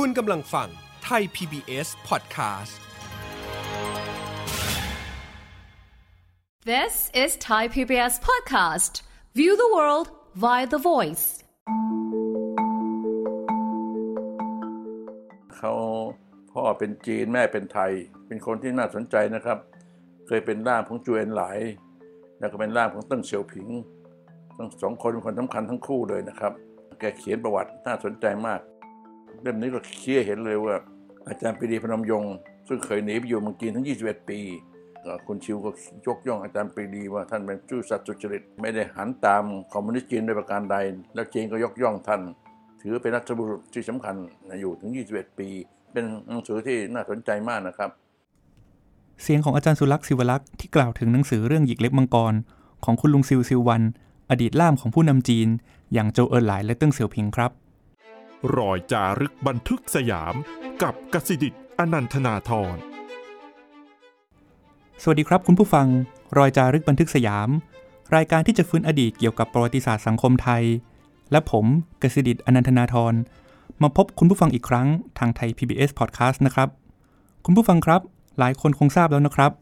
คุณกำลังฟังไทย PBS Podcast This is Thai PBS Podcast. View the world via the voice. เขาพ่อเป็นจีนแม่เป็นไทย เป็นคนที่น่าสนใจนะครับ เคยเป็นล่ามของจูเอ็นหลาย แล้วก็เป็นล่ามของเติ้งเสี่ยวผิงทั้งสองคนเป็นคนสำคัญทั้งคู่เลยนะครับ แกเขียนประวัติน่าสนใจมาก เล่มนี้ก็เคี่ยเห็นเลยว่า อาจารย์ปรีดีพนมยงค์ซึ่งเคยหนีไปอยู่เมืองจีนทั้ง 21 ปีคุณชิวก็ยกย่องอาจารย์ปรีดีว่าท่านเป็นซื่อสัตย์สุจริต ไม่ได้หันตามคอมมิวนิสต์จีนโดยประการใด แล้วจีนก็ยกย่องท่าน ถือเป็นรัฐบุรุษที่สำคัญอยู่ถึง 21 ปี เป็นหนังสือที่น่าสนใจมากนะครับ เสียงของอาจารย์สุลักษ์ศิวลักษ์ที่กล่าวถึงหนังสือเรื่องหยิกเล็บมังกร ของคุณลุงซิวซิววัน อดีตล่ามของผู้นำจีน อย่างโจเอินหลายและเติ้งเสี่ยวผิงครับ รอยจารึกบันทึกสยาม กับกสิดิตอนันทนาธรสวัสดีครับคุณผู้ฟัง รอยจารึกบันทึกสยาม รายการที่จะฟื้นอดีตเกี่ยวกับประวัติศาสตร์สังคมไทย และผมกสิดิตอนันทนาธรมาพบคุณผู้ฟังอีกครั้งทางไทย PBS Podcast นะครับ คุณผู้ฟังครับ หลายคนคงทราบแล้วนะครับ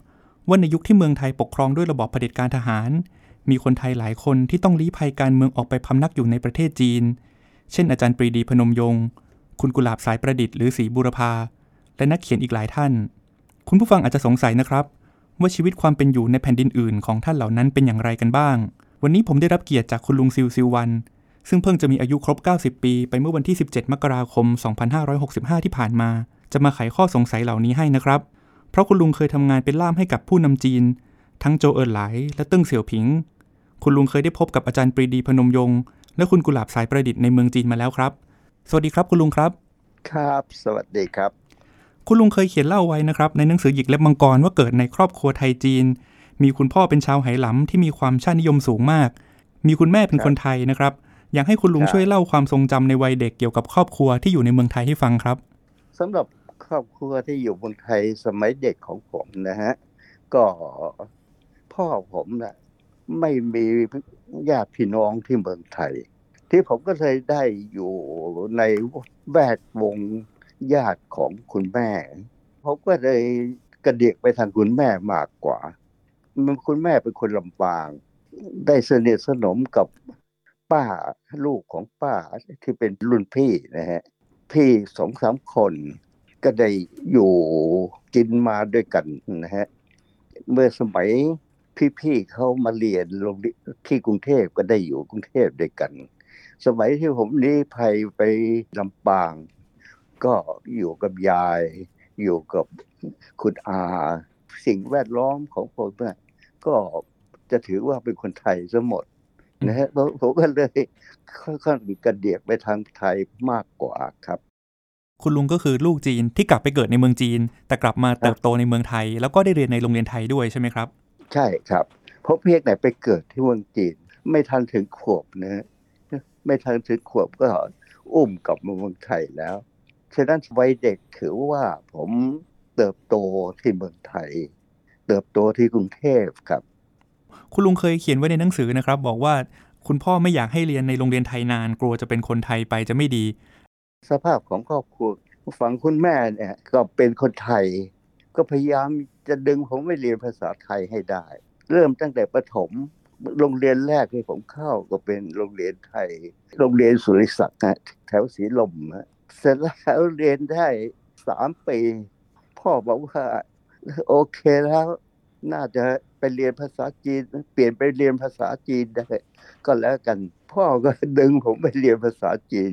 ว่าในยุคที่เมืองไทยปกครองด้วยระบอบเผด็จการทหาร มีคนไทยหลายคนที่ต้องลี้ภัยการเมืองออกไปพำนักอยู่ในประเทศจีน เช่นอาจารย์ปรีดีพนมยงค์คุณกุหลาบสายประดิษฐ์หรือศรีบุรพา และนักเขียนอีกหลายท่าน คุณผู้ฟังอาจจะสงสัยนะครับ ว่าชีวิตความเป็นอยู่ในแผ่นดินอื่นของท่านเหล่านั้นเป็นอย่างไรกันบ้าง วันนี้ผมได้รับเกียรติจากคุณลุงซิวซิววัน ซึ่งเพิ่งจะมีอายุครบ 90 ปี ไปเมื่อวันที่ 17 มกราคม 2565 ที่ผ่านมา จะมาไขข้อสงสัยเหล่านี้ให้นะครับ เพราะคุณลุงเคยทำงานเป็นล่ามให้กับผู้นำจีน ทั้งโจเอิร์นหลและเติ้งเสี่ยวผิง คุณลุงเคยได้พบกับอาจารย์ปรีดีพนมยงค์ และคุณกุหลาบสายประดิษฐ์ในเมืองจีนมาแล้วครับ สวัสดีครับคุณลุงครับ ครับ สวัสดีครับ คุณลุงเคยเขียนเล่าไว้นะครับ ในหนังสือหยิกเล็บมังกรว่าเกิดในครอบครัวไทยจีน มีคุณพ่อเป็นชาวไหหลำที่มีความชาตินิยมสูงมาก มีคุณแม่เป็นคนไทยนะครับ อยากให้คุณลุงครับช่วยเล่าความทรงจำในวัยเด็กเกี่ยวกับครอบครัวที่อยู่ในเมืองไทยให้ฟังครับสำหรับครอบครัวที่อยู่บนไทยสมัยเด็กของผมนะฮะก็พ่อผมนะ ไม่มีญาติพี่น้องที่เมืองไทย ที่ผมก็เลยได้อยู่ในแวดวงญาติของคุณแม่ ผมก็เลยกระเดียกไปทางคุณแม่มากกว่ามันคุณแม่เป็นคนลำปาง ได้สนิทสนมกับป้าลูกของป้าที่เป็นรุ่นพี่นะฮะ พี่สองสามคนก็ได้อยู่กินมาด้วยกันนะฮะ เมื่อสมัย พี่ๆเขามาเรียนโรงที่กรุงเทพก็ได้อยู่กรุงเทพด้วยกัน สมัยที่ผมลี้ภัยไปลำปาง ก็อยู่กับยาย อยู่กับคุณอา สิ่งแวดล้อมของผมเนี่ยก็จะถือว่าเป็นคนไทยซะหมดนะฮะผมผมก็เลยค่อนข้างกระเดียกไปทางไทยมากกว่าครับ คุณลุงก็คือลูกจีนที่กลับไปเกิดในเมืองจีน แต่กลับมาเติบโตในเมืองไทย แล้วก็ได้เรียนในโรงเรียนไทยด้วยใช่ไหมครับ ใช่ครับเพราะเพียงแต่ไปเกิดที่เมืองจีน ไม่ทันถึงขวบนะฮะไม่ทันถึงขวบก็อุ้มกลับมาเมืองไทยแล้วฉะนั้นวัยเด็กถือว่าผมเติบโตที่เมืองไทย เติบโตที่กรุงเทพครับ คุณลุงเคยเขียนไว้ในหนังสือนะครับ บอกว่าคุณพ่อไม่อยากให้เรียนในโรงเรียนไทยนาน กลัวจะเป็นคนไทยไปจะไม่ดี สภาพของครอบครัวฝั่งคุณแม่เนี่ยก็เป็นคนไทย ก็พยายาม จะดึงผมไปเรียนภาษาไทยให้ได้ เริ่มตั้งแต่ประถมโรงเรียนแรกที่ผมเข้าก็เป็นโรงเรียนไทย โรงเรียนสุริศักดิ์นะแถวสีลมนะเสร็จแล้วเรียนได้สามปีพ่อบอกว่า โอเคแล้ว น่าจะไปเรียนภาษาจีน เปลี่ยนไปเรียนภาษาจีนได้ก็แล้วกัน พ่อก็ดึงผมไปเรียนภาษาจีน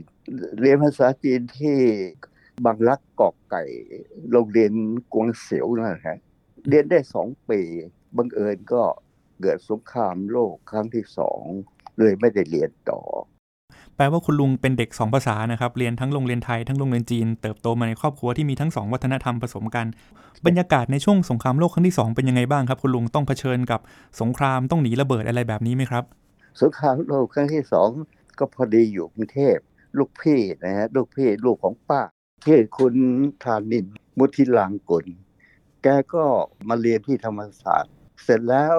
เรียนภาษาจีนที่บางรักกอกไก่ โรงเรียนกวงเสียวนะฮะ เรียนได้สองปีบังเอิญก็เกิดสงครามโลกครั้งที่สองเลยไม่ได้เรียนต่อ แปลว่าคุณลุงเป็นเด็กสองภาษานะครับ เรียนทั้งโรงเรียนไทยทั้งโรงเรียนจีน เติบโตมาในครอบครัวที่มีทั้งสองวัฒนธรรมผสมกัน บรรยากาศในช่วงสงครามโลกครั้งที่สองเป็นยังไงบ้างครับ คุณลุงต้องเผชิญกับสงครามต้องหนีระเบิดอะไรแบบนี้ไหมครับ สงครามโลกครั้งที่สองก็พอดีอยู่กรุงเทพลูกพี่นะฮะลูกพี่ลูกของป้าที่อคุณธานินทร์มุทิลางกุล แกก็มาเรียนที่ธรรมศาสตร์ เสร็จแล้ว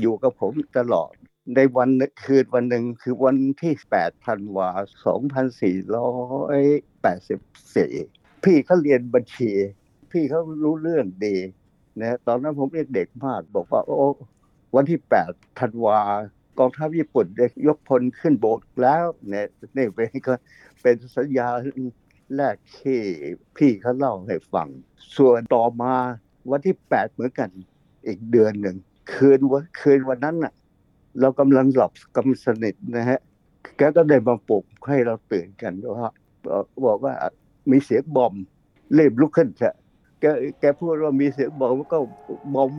อยู่กับผมตลอด ในวันคืนวันหนึ่งคือวันที่8ธันวา2484 พี่เขาเรียนบัญชี พี่เขารู้เรื่องดีนะตอนนั้นผมเรียกเด็กมากบอกว่า โอ้วันที่8ธันวากองทัพญี่ปุ่นได้ยกพลขึ้นโบกแล้วเนี่ยนี่เป็นก็เป็นสัญญา แรกที่พี่เขาเล่าให้ฟัง ส่วนต่อมาวันที่ 8 เหมือนกันอีกเดือนหนึ่ง คืนวันคืนวันนั้นน่ะ เรากำลังหลับกำสนิทนะฮะ แกก็ได้มาปลุกให้เราตื่นกันว่าบอกว่ามีเสียงบอมเรีบลุกขึ้นเถอะแกแกพูดว่ามีเสียงบอมก็บอม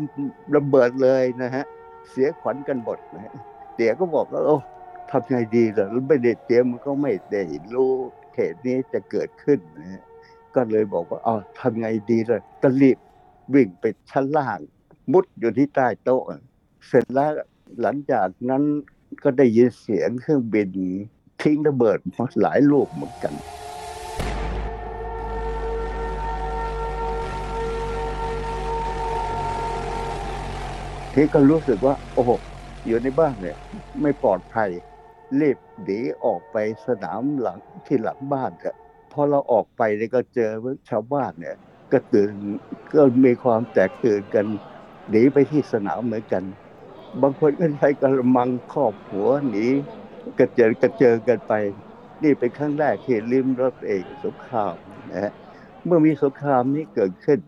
ระเบิดเลยนะฮะ เสียขวัญกันหมดนะเดี๋ยก็บอกว่าโอ้ทำไงดีล่ะไม่ได้เตรียมันก็ไม่ได้รู้ เหตุนี้จะเกิดขึ้นนะก็เลยบอกว่าอ๋อทำไงดีเลยก็รีบวิ่งไปชั้นล่าง มุดอยู่ที่ใต้โต๊ะ เสร็จแล้วหลังจากนั้นก็ได้ยินเสียงเครื่องบินทิ้งระเบิดมาหลายลูกเหมือนกันที่ก็รู้สึกว่า โอ้โหอยู่ในบ้านเนี่ย ไม่ปลอดภัย รีบหนีออกไปสนามหลังที่หลังบ้านอะพอเราออกไปเนี่ยก็เจอชาวบ้านเนี่ยก็ตื่นก็มีความแตกตื่นกันหนีไปที่สนามเหมือนกัน บางคนก็ใช้กระมังครอบหัวหนีกระเจิงกระเจิงกันไป นี่เป็นครั้งแรกที่ริมรถเอกสงครามนะฮะเมื่อมีสงครามนี้เกิดขึ้น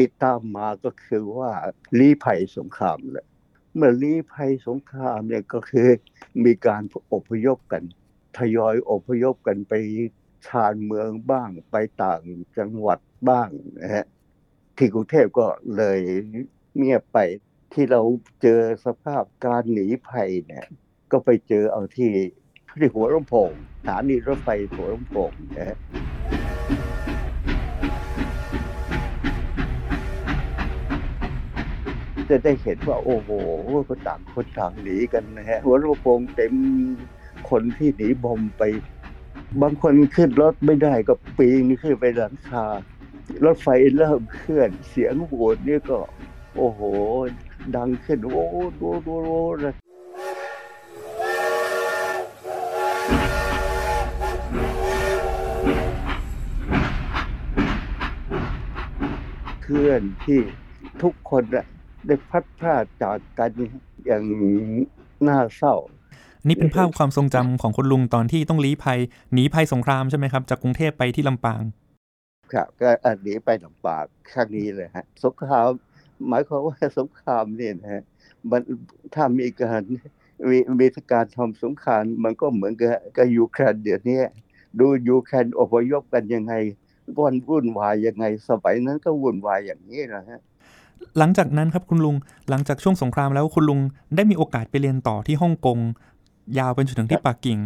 ติดตามมาก็คือว่าลี้ภัยสงครามแหละ เมื่อลี้ภัยสงครามเนี่ยก็คือมีการอพยพกัน ทยอยอพยพกันไปชานเมืองบ้างไปต่างจังหวัดบ้างนะฮะที่กรุงเทพก็เลยเงียบไปที่เราเจอสภาพการหนีภัยเนี่ย ก็ไปเจอเอาที่ที่หัวลำโพงสถานีรถไฟหัวลำโพงนะ จะได้เห็นว่า โอ้โหก็ต่างคนต่างหนีกันนะฮะหัวลำโพงเต็มคนที่หนีบอมไป บางคนขึ้นรถไม่ได้ก็ปีนขึ้นไปหลังคารถไฟเริ่มเคลื่อนเสียงโหวดนี่ก็ โอ้โห ดังขึ้น โอ้โหโอ้โหโอ้โหเลยเคลื่อนที่ทุกคนน่ะ ได้พัดพลาดจากกันอย่างน่าเศร้า นี่เป็นภาพความทรงจำของคุณลุงตอนที่ต้องลี้ภัยหนีภัยสงครามใช่ไหมครับ จากกรุงเทพไปที่ลำปาง ครับก็อันนี้ไปลำปางครั้งนี้เลยฮะสงครามหมายความว่าสงครามเนี่ยนะฮะมันถ้ามีการมีมีการทำสงครามมันก็เหมือนกับกับยูเครนเดี๋ยวนี้ดูยูเครนอพยพกันยังไงวันวุ่นวายยังไง สมัยนั้นก็วุ่นวายอย่างนี้นะฮะ หลังจากนั้นครับคุณลุงหลังจากช่วงสงครามแล้วคุณลุงได้มีโอกาสไปเรียนต่อที่ฮ่องกงยาวไปจนถึงที่ปักกิ่ง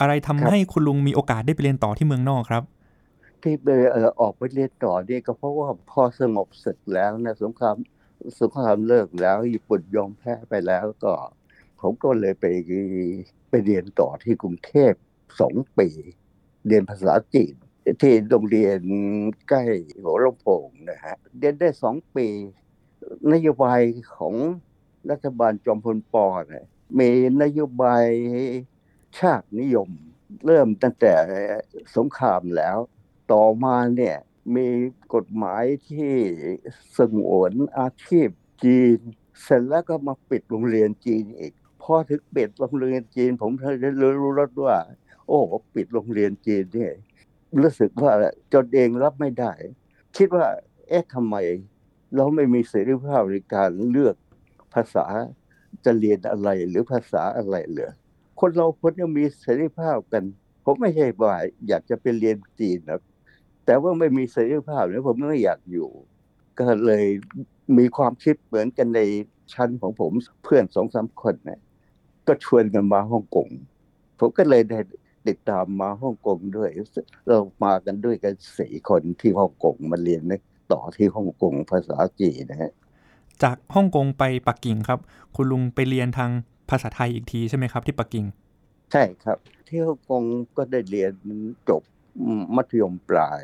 อะไรทำให้คุณลุงมีโอกาสได้ไปเรียนต่อที่เมืองนอกครับ ที่ไปออออกไปเรียนต่อนี่ก็เพราะว่าพอสงบศึกแล้วนะสงครามสงครามเลิกแล้วญี่ปุ่นยอมแพ้ไปแล้วก็ผมก็เลยไปไปเรียนต่อที่กรุงเทพสองปี เรียนภาษาจีน ที่โรงเรียนใกล้หัวลำโพงนะฮะเรียนได้สองปี นโยบายของรัฐบาลจอมพลปอเนี่ยมีนโยบายชาตินิยม เริ่มตั้งแต่สงครามแล้ว ต่อมาเนี่ยมีกฎหมายที่สงวนอาชีพจีน เสร็จแล้วก็มาปิดโรงเรียนจีนอีกพอถึงปิดโรงเรียนจีน ผมได้รู้รสว่า โอ้ปิดโรงเรียนจีนเนี่ย รู้สึกว่าจนเองรับไม่ได้ คิดว่าเอ๊ะทำไม เราไม่มีเสรีภาพในการเลือกภาษาจะเรียนอะไรหรือภาษาอะไรเหลือ คนเราควรจะมีเสรีภาพกัน ผมไม่ใช่ว่าอยากจะไปเรียนจีนนะแต่ว่าไม่มีเสรีภาพเนี่ยผมไม่อยากอยู่ ก็เลยมีความคิดเหมือนกันในชั้นของผมเพื่อนสองสามคนเนี่ยก็ชวนกันมาฮ่องกงผมก็เลยได้ ติดตามมาฮ่องกงด้วย เรามากันด้วยกันสี่คนที่ฮ่องกงมาเรียนต่อที่ฮ่องกงภาษาจีนนะฮะจากฮ่องกงไปปักกิ่งครับ คุณลุงไปเรียนทางภาษาไทยอีกทีใช่ไหมครับ ที่ปักกิ่ง ใช่ครับ ที่ฮ่องกงก็ได้เรียนจบมัธยมปลาย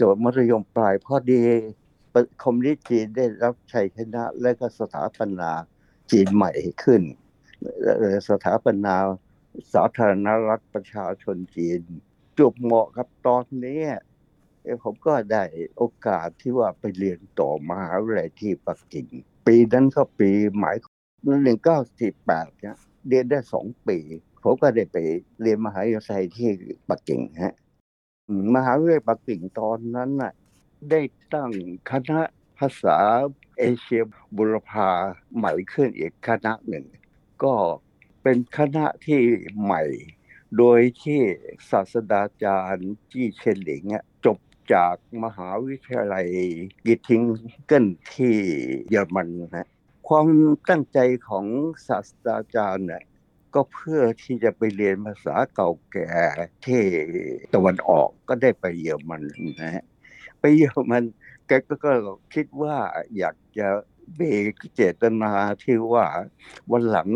จบมัธยมปลายพอดีคอมมิวนิสต์จีนได้รับชัยชนะและก็สถาปนาจีนใหม่ขึ้นเอ่อสถาปนา สาธารณรัฐประชาชนจีนจุบเหมาะกับตอนนี้ผมก็ได้โอกาสที่ว่าไปเรียนต่อมหาวิทยาลัยที่ปักกิ่ง ปีนั้นก็ปีหมายหนึ่งเก้าสี่แปดเนี่ยเรียนได้สองปี ผมก็ได้ไปเรียนมหาวิทยาลัยที่ปักกิ่งฮะมมหาวิทยาลัยปักกิ่งตอนนั้นน่ะได้ตั้งคณะภาษาเอเชียบุรพาใหม่ขึ้นอีกคณะหนึ่ง ก็ เป็นคณะที่ใหม่ โดยที่ศาสตราจารย์จี้เชนหลิงจบจากมหาวิทยาลัยกิทิงเกิลที่เยอรมันนะความตั้งใจของศาสตราจารย์เนี่ยก็เพื่อที่จะไปเรียนภาษาเก่าแก่ที่ตะวันออกก็ได้ไปเยอรมันนะฮะไปเยอรมันแกก็ก็คิดว่าอยากจะเบรกเจตนาที่ว่าวันหลัง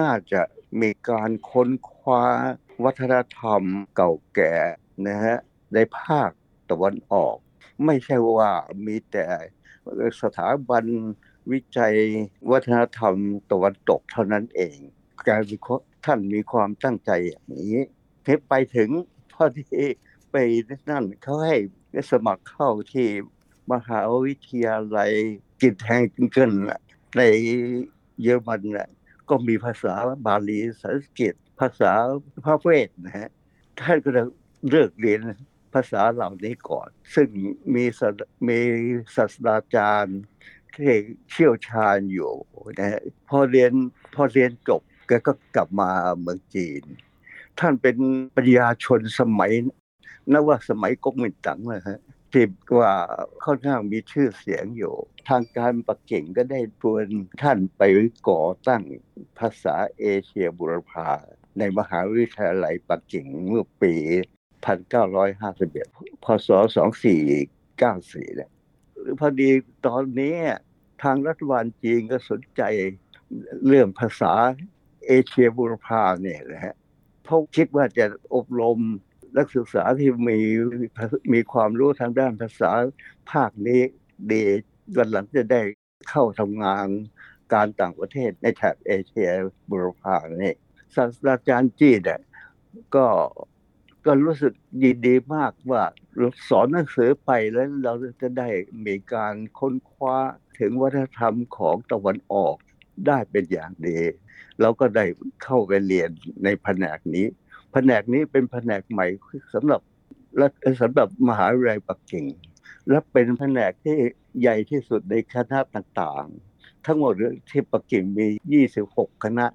น่าจะมีการค้นคว้าวัฒนธรรมเก่าแก่นะฮะในภาคตะวันออก ไม่ใช่ว่ามีแต่สถาบันวิจัยวัฒนธรรมตะวันตกเท่านั้นเอง การวิเคราะห์ท่านมีความตั้งใจอย่างนี้เทไปถึงพอดีไปนั่นเขาให้สมัครเข้าที่มหาวิทยาลัยกิตแฮงเกิลน่ะในเยอรมันน่ะ ก็มีภาษาบาลีสันสกฤตภาษาพระเวทนะฮะท่านก็เลยเลิกเรียนภาษาเหล่านี้ก่อน ซึ่งมีมีศาสตราจารย์ที่เชี่ยวชาญอยู่นะฮะพอเรียนพอเรียนจบแกก็กลับมาเมืองจีน ท่านเป็นปัญญาชนสมัยนับว่าสมัยก๊กมินตั๋งนะฮะ ที่ว่าค่อนข้างมีชื่อเสียงอยู่ ทางการปักกิ่งก็ได้ชวนท่านไปก่อตั้งภาษาเอเชียบุรพาในมหาวิทยาลัยปักกิ่งเมื่อปี 1951 พศ 2494เนี่ยพอดีตอนนี้ทางรัฐบาลจีนก็สนใจเรื่องภาษาเอเชียบุรพาเนี่ยนะฮะเพราะคิดว่าจะอบรม นักศึกษาที่มีมีความรู้ทางด้านภาษาภาคนี้ดีวันหลังจะได้เข้าทำงานการต่างประเทศในแถบเอเชียบุรพานี่ศาสตราจารย์จีนเนี่ยก็ก็รู้สึกยินดีมากว่าสอนหนังสือไปแล้วเราจะได้มีการค้นคว้าถึงวัฒนธรรมของตะวันออกได้เป็นอย่างดี เราก็ได้เข้าไปเรียนในแผนกนี้ แผนกนี้เป็นแผนกใหม่สำหรับและสำหรับมหาวิทยาลัยปักกิ่ง และเป็นแผนกที่ใหญ่ที่สุดในคณะต่างๆ ทั้งหมดที่ปักกิ่งมี 26 คณะ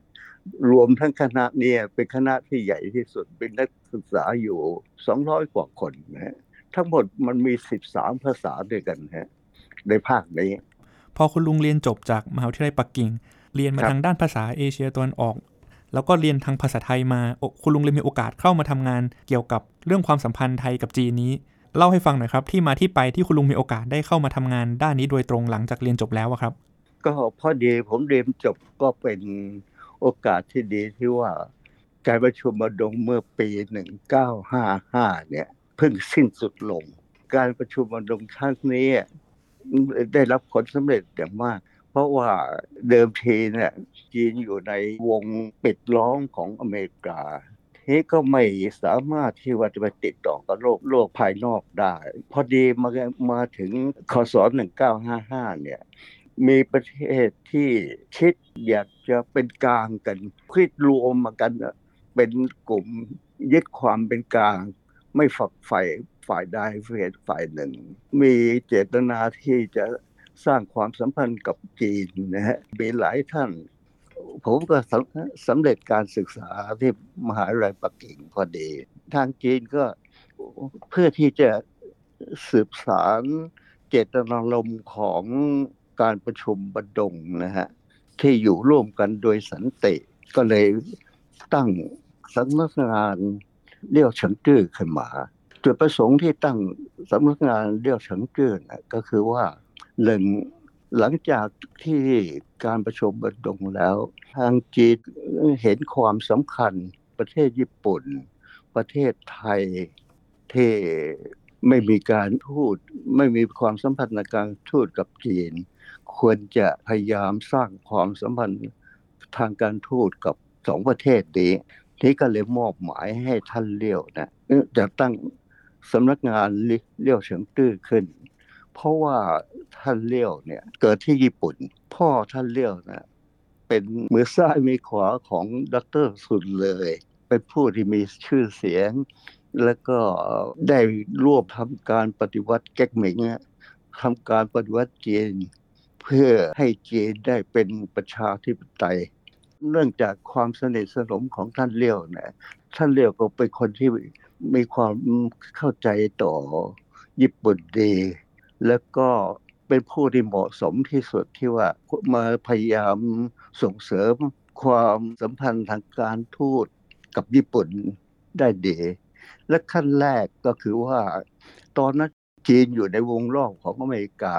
รวมทั้งคณะเนี่ยเป็นคณะที่ใหญ่ที่สุดเป็นนักศึกษาอยู่ 200 กว่าคนนะฮะทั้งหมดมันมี 13 ภาษาด้วยกันฮะในภาคนี้ พอคุณลุงเรียนจบจากมหาวิทยาลัยปักกิ่ง เรียนมาครับทางด้านภาษาเอเชียตะวันออก แล้วก็เรียนทางภาษาไทยมา คุณลุงเลยมีโอกาสเข้ามาทำงาน เกี่ยวกับเรื่องความสัมพันธ์ไทยกับจีนนี้ เล่าให้ฟังหน่อยครับ ที่มาที่ไปที่คุณลุงมีโอกาสได้เข้ามาทำงานด้านนี้โดยตรงหลังจากเรียนจบแล้วอะครับ ก็พอดีผมเรียนจบก็เป็นโอกาสที่ดีที่ว่าการประชุมมาดงเมื่อปี1955เนี่ยเพิ่งสิ้นสุดลง การประชุมมาดงครั้งนี้ได้รับผลสำเร็จอย่างมาก ราะว่าเดิมทีเนี่ยจีนอยู่ในวงปิดล้อมของอเมริกาทีก็ไม่สามารถที่ว่าจะไปติดต่อกับโลกโลกภายนอกได้ พอดีมามาถึงคศ1955 เนี่ยมีประเทศที่คิดอยากจะเป็นกลางกันคิดรวมมากันเป็นกลุ่มยึดความเป็นกลาง ไม่ฝักใฝ่ฝ่ายใดฝ่ายฝ่ายหนึ่ง มีเจตนาที่จะ สร้างความสัมพันธ์กับจีนนะฮะมีหลายท่าน ผมก็สำสำเร็จการศึกษาที่มหาวิทยาลัยปักกิ่งพอดี ทางจีนก็เพื่อที่จะสืบสารเจตนารมณ์ของการประชุมบดงนะฮะที่อยู่ร่วมกันโดยสันติก็เลยตั้งสำนักงานเลี้ยวเฉิงจื้อขึ้นมา จุดประสงค์ที่ตั้งสำนักงานเลี้ยวเฉิงจื้อนะก็คือว่า หนึ่งหลังจากที่การประชุมบันดงแล้ว ทางจีนเห็นความสำคัญประเทศญี่ปุ่น ประเทศไทยที่ไม่มีการทูตไม่มีความสัมพันธ์ในการทูตกับจีน ควรจะพยายามสร้างความสัมพันธ์ทางการทูตกับสองประเทศนี้ที่ก็เลยมอบหมายให้ท่านเลี้ยวนะจะตั้งสำนักงานเลี้ยวเฉิงตื้อขึ้น เพราะว่าท่านเลี้ยวเนี่ย เกิดที่ญี่ปุ่น พ่อท่านเลี้ยวนะเป็นมือซ้ายมือขวาของดรสุดเลย เป็นผู้ที่มีชื่อเสียง แล้วก็ได้ร่วมทำการปฏิวัติแก๊กหมิงทำการปฏิวัติจีนเพื่อให้จีนได้เป็นประชาธิปไตย เนื่องจากความสนิทสนมของท่านเลี้ยวนะท่านเลี้ยวก็เป็นคนที่มีความเข้าใจต่อญี่ปุ่นดี แล้วก็เป็นผู้ที่เหมาะสมที่สุดที่ว่ามาพยายามส่งเสริมความสัมพันธ์ทางการทูตกับญี่ปุ่นได้ดี และขั้นแรกก็คือว่า ตอนนั้นจีนอยู่ในวงรอบของอเมริกา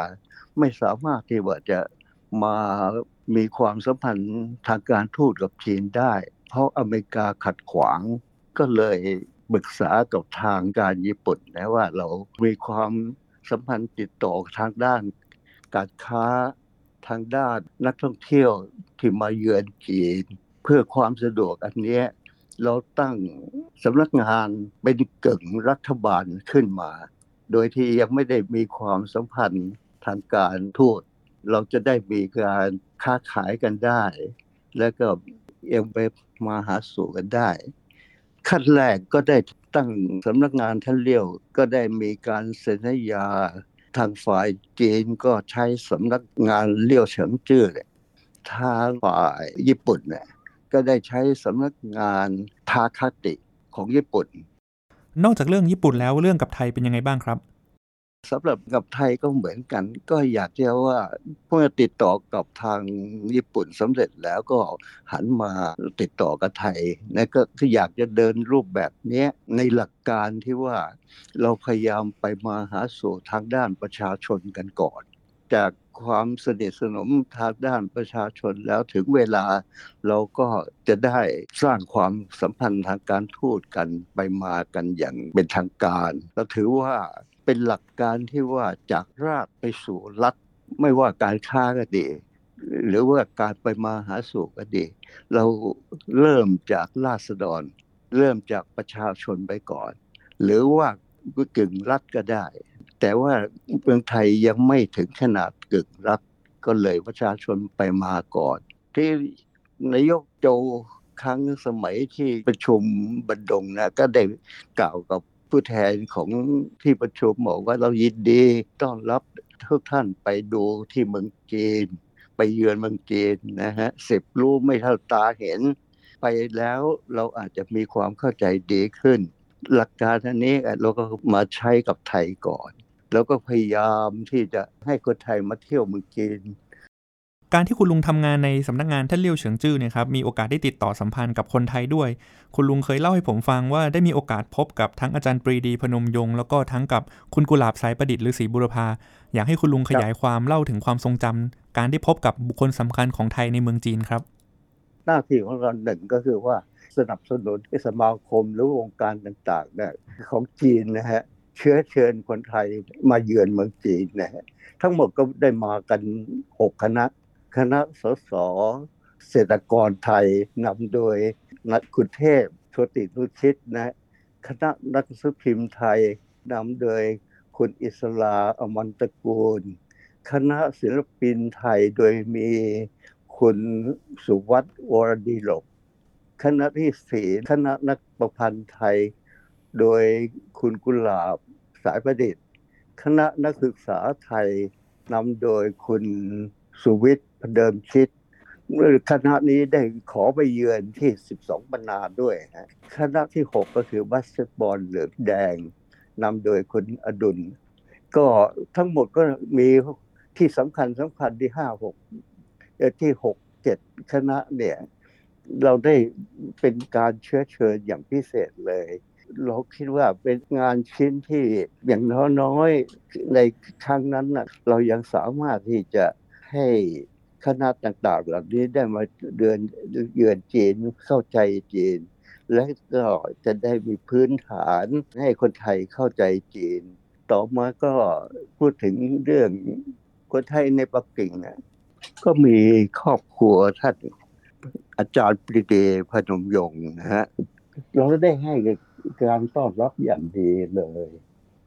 ไม่สามารถที่ว่าจะมามีความสัมพันธ์ทางการทูตกับจีนได้ เพราะอเมริกาขัดขวางก็เลยปรึกษากับทางการญี่ปุ่นนะว่าเรามีความ สัมพันธ์ติดต่อทางด้าน การค้าทางด้านนักท่องเที่ยวที่มาเยือนจีน เพื่อความสะดวกอันนี้เราตั้งสำนักงานเป็นกึ่งรัฐบาลขึ้นมา โดยที่ยังไม่ได้มีความสัมพันธ์ทางการทูตเราจะได้มีการค้าขายกันได้ แล้วก็ยังไปมาหาสู่กันได้ ขั้นแรกก็ได้ ตั้งสำนักงานท่านเลี้ยว ก็ได้มีการเซ็นสัญญาทางฝ่ายจีนก็ใช้สำนักงานเลี้ยวเฉิงจื้อเลยทางฝ่ายญี่ปุ่นเนี่ยก็ได้ใช้สำนักงานทาคาติของญี่ปุ่น นอกจากเรื่องญี่ปุ่นแล้วเรื่องกับไทยเป็นยังไงบ้างครับ สำหรับกับไทยก็เหมือนกัน ก็อยากจะว่าเมื่อติดต่อกับทางญี่ปุ่นสำเร็จแล้วก็หันมาติดต่อกับไทยนะก็คืออยากจะเดินรูปแบบนี้ในหลักการที่ว่าเราพยายามไปมาหาสู่ทางด้านประชาชนกันก่อน จากความสนิทสนมทางด้านประชาชนแล้วถึงเวลาเราก็จะได้สร้างความสัมพันธ์ทางการทูตกันไปมากันอย่างเป็นทางการ เราถือว่า เป็นหลักการที่ว่าจากรากไปสู่รัฐ ไม่ว่าการค้าก็ดี หรือว่าการไปมาหาสู่ก็ดี เราเริ่มจากราษฎร เริ่มจากประชาชนไปก่อน หรือว่ากึ่งรัฐก็ได้ แต่ว่าเมืองไทยยังไม่ถึงขนาดกึ่งรัฐ ก็เลยประชาชนไปมาก่อน ที่นายกโจครั้งสมัยที่ประชุมบันดงนะก็ได้กล่าวกับ ผู้แทนของที่ประชุมบอกว่าเรายินดีต้อนรับทุกท่านไปดูที่เมืองจีน ไปเยือนเมืองจีนนะฮะสิบรู้ไม่เท่าตาเห็น ไปแล้วเราอาจจะมีความเข้าใจดีขึ้น หลักการอันนี้เราก็มาใช้กับไทยก่อน แล้วก็พยายามที่จะให้คนไทยมาเที่ยวเมืองจีน การที่คุณลุงทำงานในสำนักงานท่านเลี้ยวเฉิงจื้อเนี่ยครับมีโอกาสได้ติดต่อสัมพันธ์กับคนไทยด้วย คุณลุงเคยเล่าให้ผมฟังว่าได้มีโอกาสพบกับทั้งอาจารย์ปรีดีพนมยงค์แล้วก็ทั้งกับคุณกุหลาบสายประดิษฐ์หรือศรีบุรพาอยากให้คุณลุงขยายความเล่าถึงความทรงจำการได้พบกับบุคคลสำคัญของไทยในเมืองจีนครับ หน้าที่ของเราหนึ่งก็คือว่าสนับสนุนสมาคมหรือวงค์การต่างๆเนี่ยของจีนนะฮะเชื้อเชิญคนไทยมาเยือนเมืองจีนนะฮะทั้งหมดก็ได้มากันหกคณะ คณะสสเศรษฐกรไทยนำโดยนักคุณเทพโชตินุชิตนะคณะนักสืบพิมพ์ไทยนำโดยคุณอิสลาอมันตะกูล คณะศิลปินไทยโดยมีคุณสุวัตวรดีหลก คณะที่สี่คณะนักประพันธ์ไทย โดยคุณกุหลาบสายประดิษฐ์ คณะนักศึกษาไทยนำโดยคุณสุวิทย์ พเดิมคิดคณะนี้ได้ขอไปเยือนที่ 12 บรรณาด้วยนะคณะที่ 6 ก็คือบาสเกตบอลเหลืองแดงนำโดยคุณอดุล ก็ทั้งหมดก็มีที่สำคัญสำคัญที่ห้าหกที่หกเจ็ดคณะเนี่ย เราได้เป็นการเชื้อเชิญอย่างพิเศษเลย เราคิดว่าเป็นงานชิ้นที่อย่างน้อยๆในครั้งนั้นนะเรายังสามารถที่จะให้ คณะต่างๆ เหล่านี้ได้มาเดินเยือนจีนเข้าใจจีน และก็จะได้มีพื้นฐานให้คนไทยเข้าใจจีน ต่อมาก็พูดถึงเรื่องคนไทยในปักกิ่งนะก็มีครอบครัวท่านอาจารย์ปรีดีพนมยงค์นะฮะเราได้ให้การต้อนรับอย่างดีเลย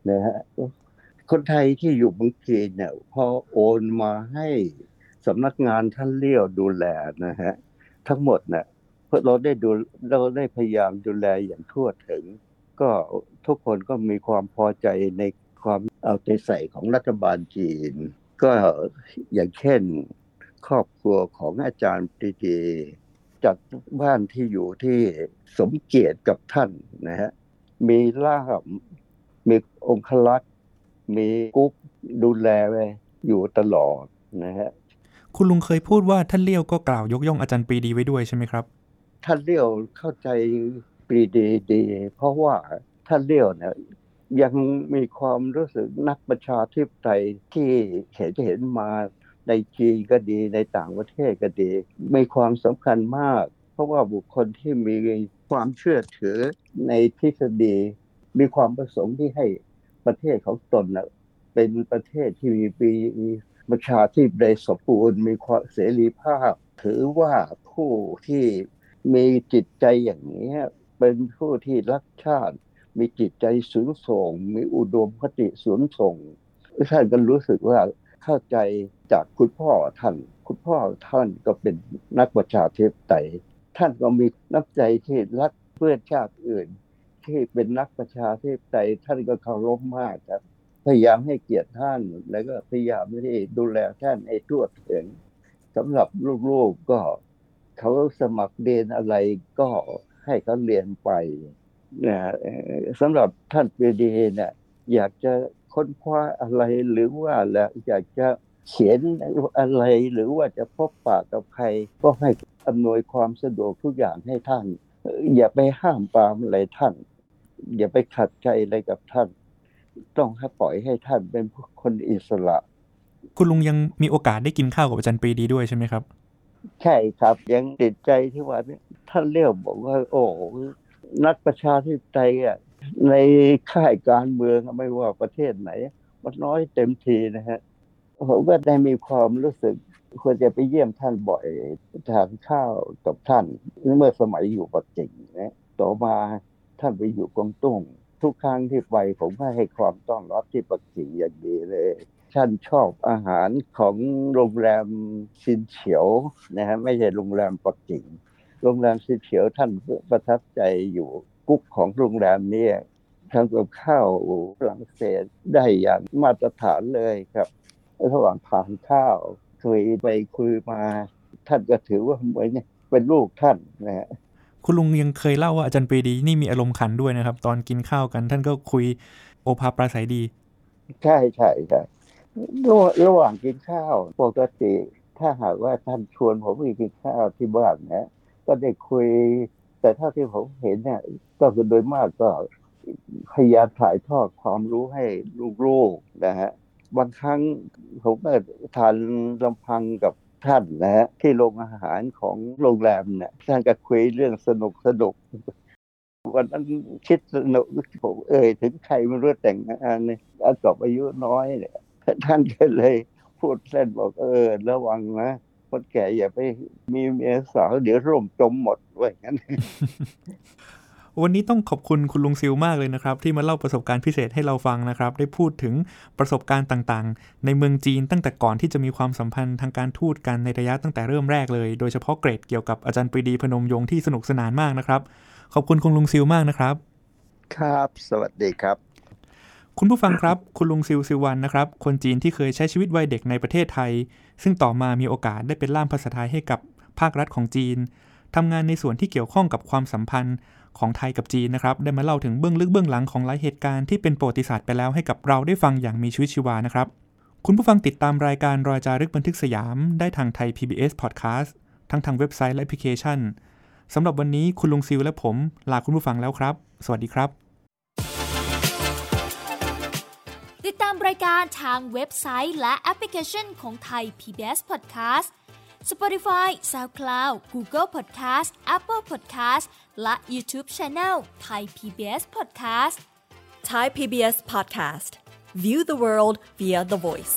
นะฮะคนไทยที่อยู่เมืองจีนเนี่ยพอโอนมาให้ สำนักงานท่านเลี้ยวดูแลนะฮะทั้งหมดเนี่ยเพราะเราได้ดูเราได้พยายามดูแลอย่างทั่วถึง ก็ทุกคนก็มีความพอใจในความเอาใจใส่ของรัฐบาลจีน ก็อย่างเช่นครอบครัวของอาจารย์ปรีดีจากบ้านที่อยู่ที่สมเกียรติกับท่านนะฮะมีล่ามมีองคลักษ์มีกุ๊กดูแลไว้อยู่ตลอดนะฮะ คุณลุงเคยพูดว่าท่านเลี้ยวก็กล่าวยกย่องอาจารย์ปรีดีไว้ด้วยใช่ไหมครับ ท่านเลี้ยวเข้าใจปรีดีดี เพราะว่าท่านเลี้ยวเนี่ยยังมีความรู้สึกนักประชาธิปไตยที่เห็นเห็นมาในจีนก็ดีในต่างประเทศก็ดี มีความสำคัญมาก เพราะว่าบุคคลที่มีความเชื่อถือในทฤษฎี มีความประสงค์ที่ให้ประเทศของตนนะเป็นประเทศที่มีปี ประชาธิปไตยสมบูรณ์มีความเสรีภาพ ถือว่าผู้ที่มีจิตใจอย่างนี้เป็นผู้ที่รักชาติ มีจิตใจสูงส่ง มีอุดมคติสูงส่งท่านก็รู้สึกว่าเข้าใจจากคุณพ่อท่าน คุณพ่อท่านก็เป็นนักประชาธิปไตยท่านก็มีน้ำใจที่รักเพื่อนชาติอื่น ที่เป็นนักประชาธิปไตยท่านก็เคารพมากครับ พยายามให้เกียรติท่าน แล้วก็พยายามที่ดูแลท่านให้ทั่วถึงสำหรับลูกๆก็เขาสมัครเรียนอะไรก็ให้เขาเรียนไปนะสำหรับท่านปีดีเนี่ยอยากจะค้นคว้าอะไรหรือว่าแล้วอยากจะเขียนอะไรหรือว่าจะพบปะกับใคร ก็ให้อำนวยความสะดวกทุกอย่างให้ท่าน อย่าไปห้ามปามอะไรท่าน อย่าไปขัดใจอะไรกับท่าน ต้องให้ปล่อยให้ท่านเป็นคนอิสระ คุณลุงยังมีโอกาสได้กินข้าวกับอาจารย์ปรีดีด้วยใช่ไหมครับ ใช่ครับยังติดใจที่ว่าท่านเรียกบอกว่า โอ้นักประชาธิปไตยอะในค่ายการเมืองไม่ว่าประเทศไหน มันน้อยเต็มทีนะฮะผมก็ได้มีความรู้สึกควรจะไปเยี่ยมท่านบ่อยทานข้าวกับท่าน เมื่อสมัยอยู่ปักกิ่งนะต่อมาท่านไปอยู่กวงตุ้ง ทุกครั้งที่ไปผมก็ให้ความต้อนรับที่ปักกิ่งอย่างดีเลยท่านชอบอาหารของโรงแรมซินเฉียวนะฮะไม่ใช่โรงแรมปักกิ่ง โรงแรมซินเฉียวท่านประทับใจอยู่กุ๊กของโรงแรมนี้ทำกับข้าวฝรั่งเศสได้อย่างมาตรฐานเลยครับระหว่างทานข้าวคุยไปคุยมา ท่านก็ถือว่าเหมือนเป็นลูกท่านนะฮะ คุณลุงยังเคยเล่าว่าอาจารย์ปรีดีนี่มีอารมณ์ขันด้วยนะครับ ตอนกินข้าวกัน ท่านก็คุยโอภาปราศัยดี ใช่ใช่ใช่ระหว่างกินข้าวปกติถ้าหากว่าท่านชวนผมไปกินข้าวที่บ้านนะก็ได้คุย แต่ถ้าที่ผมเห็นเนี่ยก็คือโดยมากก็พยายามถ่ายทอดความรู้ให้ลูกๆนะฮะบางครั้งผมก็ทานลำพังกับ ท่านนะฮะที่โรงอาหารของโรงแรมเนี่ยท่านก็คุยเรื่องสนุกสนุกวันนั้นคิดสนุกผมเอ่ยถึงใครไม่รู้แต่งงานเนี่ยอาจบอายุน้อยเนี่ยท่านก็เลยพูดเส้นบอกเออ ระวังนะคนแก่อย่าไปมีเมียสาวเดี๋ยวร่มจมหมดไว้งั้น วันนี้ต้องขอบคุณคุณลุงซิลมากเลยนะครับ ที่มาเล่าประสบการณ์พิเศษให้เราฟังนะครับ ได้พูดถึงประสบการณ์ต่างๆ ในเมืองจีนตั้งแต่ก่อนที่จะมีความสัมพันธ์ทางการทูตกันในระยะตั้งแต่เริ่มแรกเลย โดยเฉพาะเกรดเกี่ยวกับอาจารย์ปรีดีพนมยงค์ที่สนุกสนานมากนะครับ ขอบคุณคุณลุงซิลมากนะครับ ครับ สวัสดีครับคุณผู้ฟังครับ คุณลุงซิลซิวันนะครับ คนจีนที่เคยใช้ชีวิตวัยเด็กในประเทศไทย ซึ่งต่อมามีโอกาสได้เป็นล่ามภาษาไทยให้กับภาครัฐของจีน ทำงานในส่วนที่เกี่ยวข้องกับความสัมพันธ์ ของไทยกับจีนนะครับ ได้มาเล่าถึงเบื้องลึกเบื้องหลังของหลายเหตุการณ์ที่เป็นประวัติศาสตร์ไปแล้วให้กับเราได้ฟังอย่างมีชีวิตชีวานะครับ คุณผู้ฟังติดตามรายการรอยจารึกบันทึกสยาม ได้ทางไทย PBS Podcast ทั้งทางเว็บไซต์และแอปพลิเคชันสำหรับวันนี้คุณลุงซิลและผม ลาคุณผู้ฟังแล้วครับ สวัสดีครับ ติดตามรายการทางเว็บไซต์และแอปพลิเคชันของไทย PBS Podcast Spotify SoundCloud Google Podcast Apple Podcast และ YouTube Channel Thai PBS Podcast Thai PBS Podcast View the world via the voice